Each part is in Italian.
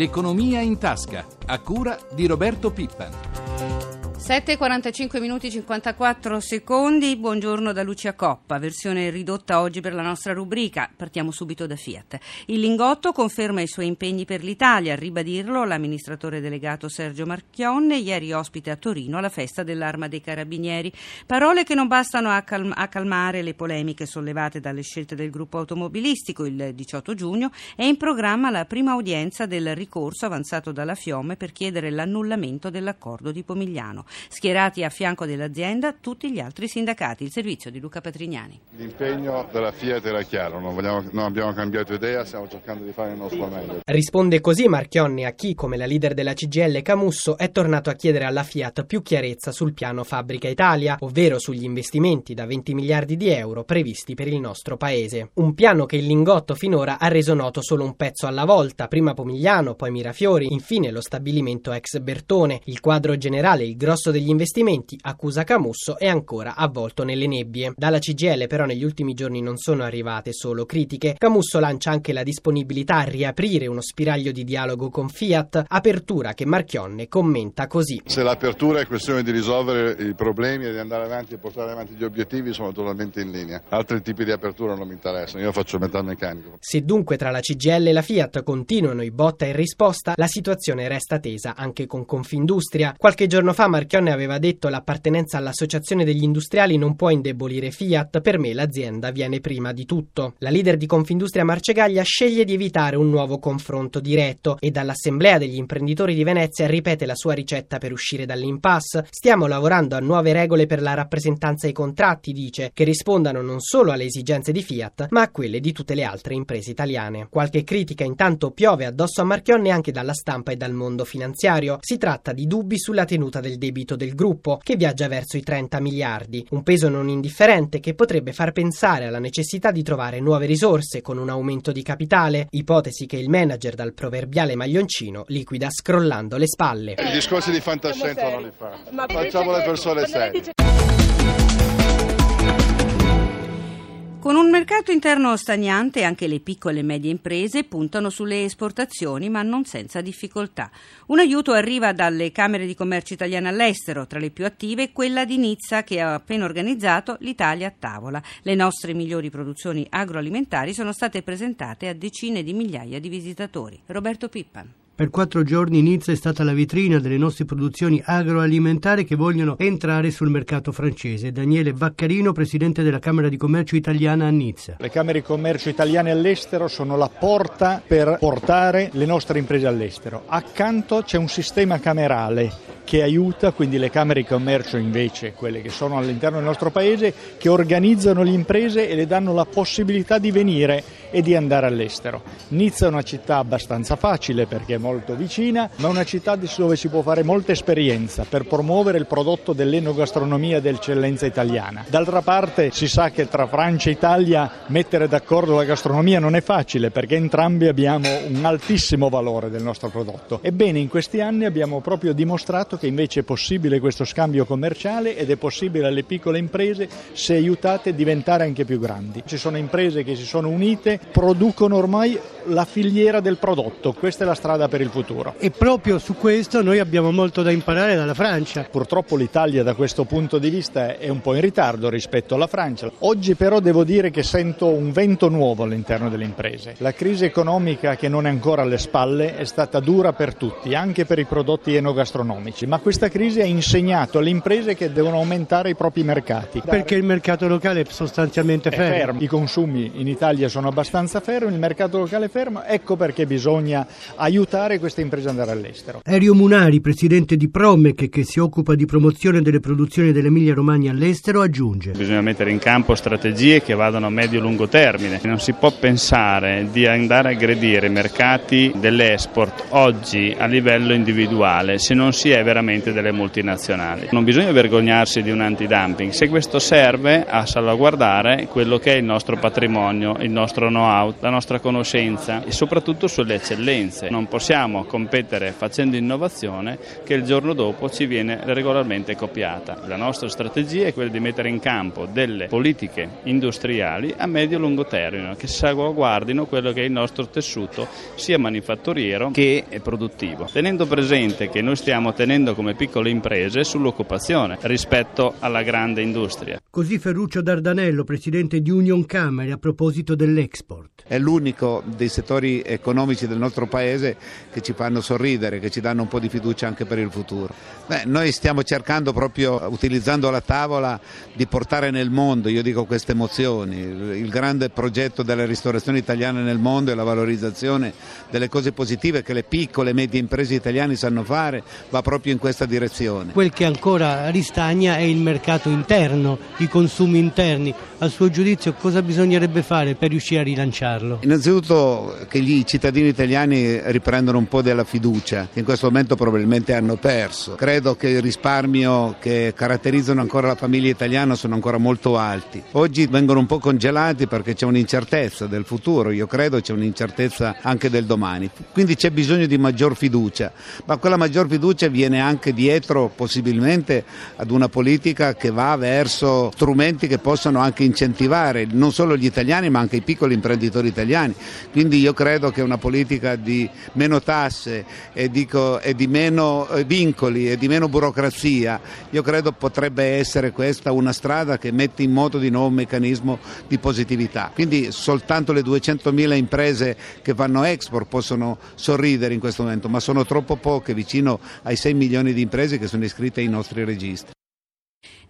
L'economia in tasca, a cura di Roberto Pippan. 7.45 minuti 54 secondi, buongiorno da Lucia Coppa, versione ridotta oggi per la nostra rubrica. Partiamo subito da Fiat. Il Lingotto conferma i suoi impegni per l'Italia, a ribadirlo l'amministratore delegato Sergio Marchionne, ieri ospite a Torino alla festa dell'Arma dei Carabinieri. Parole che non bastano a, calm- a calmare le polemiche sollevate dalle scelte del gruppo automobilistico. Il 18 giugno è in programma la prima udienza del ricorso avanzato dalla Fiome per chiedere l'annullamento dell'accordo di Pomigliano schierati a fianco dell'azienda tutti gli altri sindacati. Il servizio di Luca Patrignani. L'impegno della Fiat era chiaro, non, vogliamo, non abbiamo cambiato idea, stiamo cercando di fare il nostro meglio. Risponde così Marchionne a chi, come la leader della CGL Camusso, è tornato a chiedere alla Fiat più chiarezza sul piano Fabbrica Italia, ovvero sugli investimenti da 20 miliardi di euro previsti per il nostro paese. Un piano che il Lingotto finora ha reso noto solo un pezzo alla volta, prima Pomigliano, poi Mirafiori, infine lo stabilimento ex Bertone. Il quadro generale, il grosso grosso degli investimenti, accusa Camusso, è ancora avvolto nelle nebbie. Dalla CGL però negli ultimi giorni non sono arrivate solo critiche. Camusso lancia anche la disponibilità a riaprire uno spiraglio di dialogo con Fiat, apertura che Marchionne commenta così. Se l'apertura è questione di risolvere i problemi e di andare avanti e portare avanti gli obiettivi sono totalmente in linea. Altri tipi di apertura non mi interessano, io faccio metalmeccanico. Se dunque tra la CGL e la Fiat continuano i botta e risposta, la situazione resta tesa anche con Confindustria. Qualche giorno fa Marchionne Marchionne aveva detto l'appartenenza all'associazione degli industriali non può indebolire Fiat, per me l'azienda viene prima di tutto. La leader di Confindustria Marcegaglia sceglie di evitare un nuovo confronto diretto e dall'Assemblea degli imprenditori di Venezia ripete la sua ricetta per uscire dall'impasse. Stiamo lavorando a nuove regole per la rappresentanza ai contratti, dice, che rispondano non solo alle esigenze di Fiat, ma a quelle di tutte le altre imprese italiane. Qualche critica intanto piove addosso a Marchionne anche dalla stampa e dal mondo finanziario. Si tratta di dubbi sulla tenuta del debito debito del gruppo, che viaggia verso i 30 miliardi, un peso non indifferente che potrebbe far pensare alla necessità di trovare nuove risorse con un aumento di capitale, ipotesi che il manager dal proverbiale maglioncino liquida scrollando le spalle. I discorsi di fantascienza non li fa, facciamo le persone serie. Con un mercato interno stagnante anche le piccole e medie imprese puntano sulle esportazioni ma non senza difficoltà. Un aiuto arriva dalle Camere di Commercio italiane all'estero, tra le più attive quella di Nizza che ha appena organizzato l'Italia a tavola. Le nostre migliori produzioni agroalimentari sono state presentate a decine di migliaia di visitatori. Roberto Pippan. Per quattro giorni Nizza è stata la vetrina delle nostre produzioni agroalimentari che vogliono entrare sul mercato francese. Daniele Vaccarino, presidente della Camera di Commercio italiana a Nizza. Le Camere di Commercio italiane all'estero sono la porta per portare le nostre imprese all'estero. Accanto c'è un sistema camerale che aiuta, quindi le Camere di Commercio invece, quelle che sono all'interno del nostro paese, che organizzano le imprese e le danno la possibilità di venire e di andare all'estero. Nizza è una città abbastanza facile perché è molto vicina, ma è una città dove si può fare molta esperienza per promuovere il prodotto dell'enogastronomia d'eccellenza italiana. D'altra parte si sa che tra Francia e Italia mettere d'accordo la gastronomia non è facile perché entrambi abbiamo un altissimo valore del nostro prodotto. Ebbene, in questi anni abbiamo proprio dimostrato che invece è possibile questo scambio commerciale ed è possibile alle piccole imprese, se aiutate, diventare anche più grandi. Ci sono imprese che si sono unite producono ormai la filiera del prodotto, questa è la strada per il futuro. E proprio su questo noi abbiamo molto da imparare dalla Francia. Purtroppo l'Italia da questo punto di vista è un po' in ritardo rispetto alla Francia. Oggi però devo dire che sento un vento nuovo all'interno delle imprese. La crisi economica che non è ancora alle spalle è stata dura per tutti, anche per i prodotti enogastronomici, ma questa crisi ha insegnato alle imprese che devono aumentare i propri mercati. Perché il mercato locale è sostanzialmente fermo. Fermo. I consumi in Italia sono abbastanza fermi, il mercato locale è fermo, ecco perché bisogna aiutare queste imprese ad andare all'estero. Erio Munari, presidente di Promec che si occupa di promozione delle produzioni dell'Emilia Romagna all'estero, aggiunge. Bisogna mettere in campo strategie che vadano a medio-lungo termine. Non si può pensare di andare a aggredire i mercati dell'export oggi a livello individuale se non si è veramente delle multinazionali. Non bisogna vergognarsi di un antidumping se questo serve a salvaguardare quello che è il nostro patrimonio, il nostro know-how, la nostra conoscenza e soprattutto sulle eccellenze. Non possiamo competere facendo innovazione che il giorno dopo ci viene regolarmente copiata. La nostra strategia è quella di mettere in campo delle politiche industriali a medio-lungo termine che salvaguardino quello che è il nostro tessuto sia manifatturiero che produttivo, tenendo presente che noi stiamo tenendo come piccole imprese sull'occupazione rispetto alla grande industria. Così Ferruccio Dardanello, presidente di Union Camere, a proposito dell'export. È l'unico dei settori economici del nostro paese che ci fanno sorridere, che ci danno un po' di fiducia anche per il futuro. Beh, noi stiamo cercando proprio, utilizzando la tavola, di portare nel mondo, io dico queste emozioni, il grande progetto della ristorazione italiana nel mondo e la valorizzazione delle cose positive che le piccole e medie imprese italiane sanno fare va proprio in questa direzione. Quel che ancora ristagna è il mercato interno, i consumi interni. Al suo giudizio cosa bisognerebbe fare per riuscire a rilanciarlo? Innanzitutto che i cittadini italiani riprendano un po' della fiducia che in questo momento probabilmente hanno perso. Credo che i risparmio che caratterizzano ancora la famiglia italiana sono ancora molto alti. Oggi vengono un po' congelati perché c'è un'incertezza del futuro, io credo c'è un'incertezza anche del domani. Quindi c'è bisogno di maggior fiducia, ma quella maggior fiducia viene anche dietro possibilmente ad una politica che va verso strumenti che possano anche incentivare non solo gli italiani ma anche i piccoli imprenditori italiani. Quindi io credo che una politica di meno tasse e, dico, e di meno eh, vincoli e di meno burocrazia, io credo potrebbe essere questa una strada che mette in moto di nuovo un meccanismo di positività. Quindi soltanto le 200.000 imprese che fanno export possono sorridere in questo momento, ma sono troppo poche vicino ai 6 milioni di imprese che sono iscritte ai nostri registri.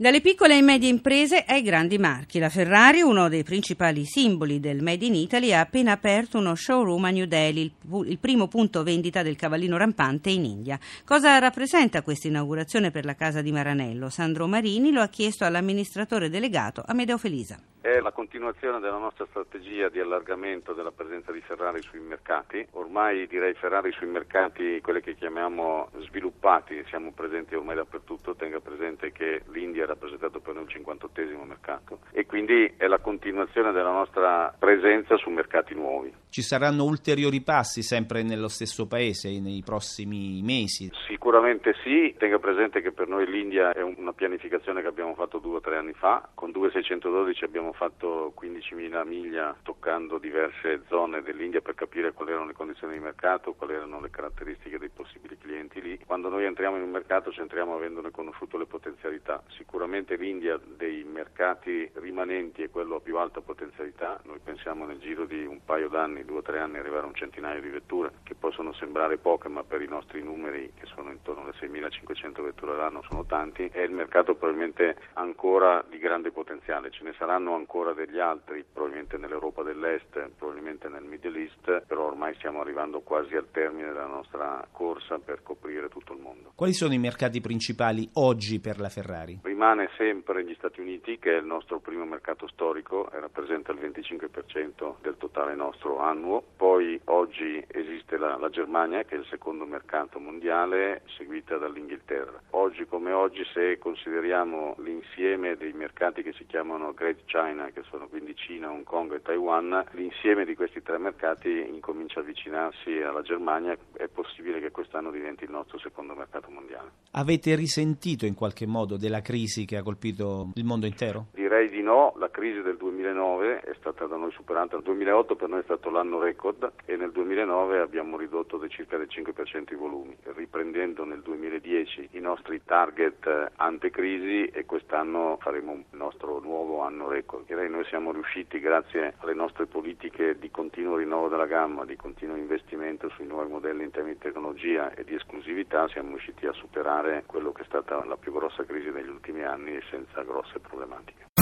Dalle piccole e medie imprese ai grandi marchi. La Ferrari, uno dei principali simboli del Made in Italy, ha appena aperto uno showroom a New Delhi, il primo punto vendita del cavallino rampante in India. Cosa rappresenta questa inaugurazione per la casa di Maranello? Sandro Marini lo ha chiesto all'amministratore delegato Amedeo Felisa. È la continuazione della nostra strategia di allargamento della presenza di Ferrari sui mercati. Ormai direi Ferrari sui mercati, quelli che chiamiamo sviluppati, siamo presenti ormai dappertutto. Tenga presente che l'India è rappresentato per noi il 58 mercato e quindi è la continuazione della nostra presenza su mercati nuovi. Ci saranno ulteriori passi sempre nello stesso paese nei prossimi mesi? Sicuramente sì. Tenga presente che per noi l'India è una pianificazione che abbiamo fatto due o tre anni fa. Con 2612 abbiamo abbiamo fatto 15.000 miglia toccando diverse zone dell'India per capire quali erano le condizioni di mercato, quali erano le caratteristiche dei possibili clienti lì. Quando noi entriamo in un mercato ci entriamo avendone conosciuto le potenzialità. Sicuramente l'India dei mercati rimanenti è quello a più alta potenzialità. Noi pensiamo nel giro di un paio d'anni, due o tre anni, arrivare a un centinaio di vetture che possono sembrare poche ma per i nostri numeri che sono intorno alle 6.500 vetture all'anno sono tanti. È il mercato probabilmente ancora di grande potenziale. Ce ne saranno ancora degli altri, probabilmente nell'Europa dell'Est, probabilmente nel Middle East, però ormai stiamo arrivando quasi al termine della nostra corsa per coprire tutto il mondo. Quali sono i mercati principali oggi per la Ferrari? Rimane sempre gli Stati Uniti, che è il nostro primo mercato storico, e rappresenta il 25% del totale nostro annuo. Poi oggi esiste la, la Germania, che è il secondo mercato mondiale, seguita dall'Inghilterra. Oggi come oggi, se consideriamo l'insieme dei mercati che si chiamano Great China, che sono quindi Cina, Hong Kong e Taiwan, l'insieme di questi tre mercati incomincia a avvicinarsi alla Germania, è possibile che quest'anno diventi il nostro secondo mercato mondiale. Avete risentito in qualche modo della crisi che ha colpito il mondo intero? Direi di no, la crisi del 2009 è stata da noi superata, il 2008 per noi è stato l'anno record e nel 2009 abbiamo ridotto di circa del 5% i volumi, riprendendo nel 2010 i nostri target antecrisi e quest'anno faremo il nostro nuovo anno record. Direi noi siamo riusciti grazie alle nostre politiche di continuo rinnovo della gamma, di continuo investimento sui nuovi modelli in termini di tecnologia e di esclusività, siamo riusciti a superare quello che è stata la più grossa crisi negli ultimi anni senza grosse problematiche.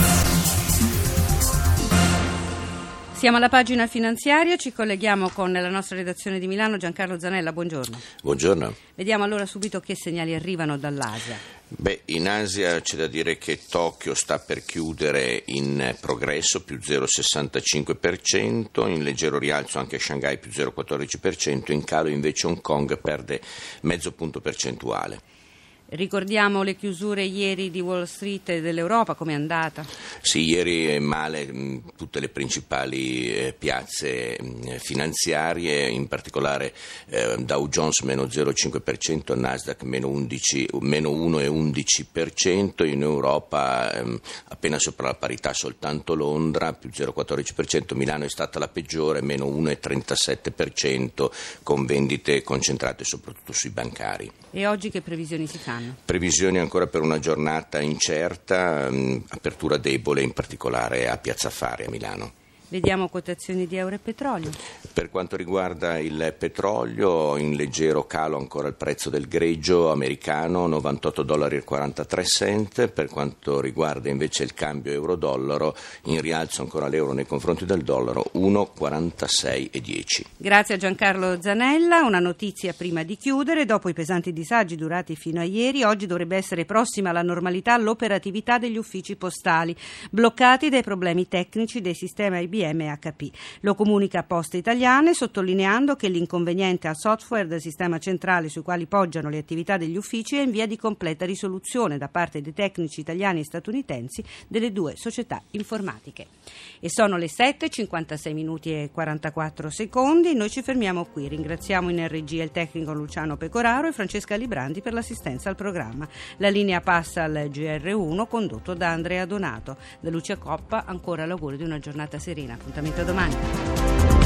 Siamo alla pagina finanziaria, ci colleghiamo con la nostra redazione di Milano, Giancarlo Zanella, buongiorno. Buongiorno. Vediamo allora subito che segnali arrivano dall'Asia. Beh, in Asia c'è da dire che Tokyo sta per chiudere in progresso più 0,65%, in leggero rialzo anche Shanghai più 0,14%, in calo invece Hong Kong perde mezzo punto percentuale. Ricordiamo le chiusure ieri di Wall Street e dell'Europa, come è andata? Sì, ieri è male mh, tutte le principali eh, piazze mh, finanziarie, in particolare eh, Dow Jones meno 0,5%, Nasdaq meno, 11, meno 1,11%, in Europa ehm, appena sopra la parità soltanto Londra più 0,14%, Milano è stata la peggiore meno 1,37% con vendite concentrate soprattutto sui bancari. E oggi che previsioni si fanno? Previsioni ancora per una giornata incerta, mh, apertura debole in particolare a Piazza Fari a Milano. Vediamo quotazioni di euro e petrolio. Per quanto riguarda il petrolio, in leggero calo ancora il prezzo del greggio americano, 98 dollari e 43 cent. Per quanto riguarda invece il cambio euro-dollaro, in rialzo ancora l'euro nei confronti del dollaro, 1,46,10. Grazie a Giancarlo Zanella. Una notizia prima di chiudere. Dopo i pesanti disagi durati fino a ieri, oggi dovrebbe essere prossima alla normalità l'operatività degli uffici postali, bloccati dai problemi tecnici dei sistemi IBM IBM e HP. Lo comunica Poste Italiane sottolineando che l'inconveniente al software del sistema centrale sui quali poggiano le attività degli uffici è in via di completa risoluzione da parte dei tecnici italiani e statunitensi delle due società informatiche. E sono le 7, 56 minuti e 44 secondi. Noi ci fermiamo qui. Ringraziamo in regia il tecnico Luciano Pecoraro e Francesca Librandi per l'assistenza al programma. La linea passa al GR1 condotto da Andrea Donato. Da Lucia Coppa ancora l'augurio di una giornata serena. Appuntamento domani.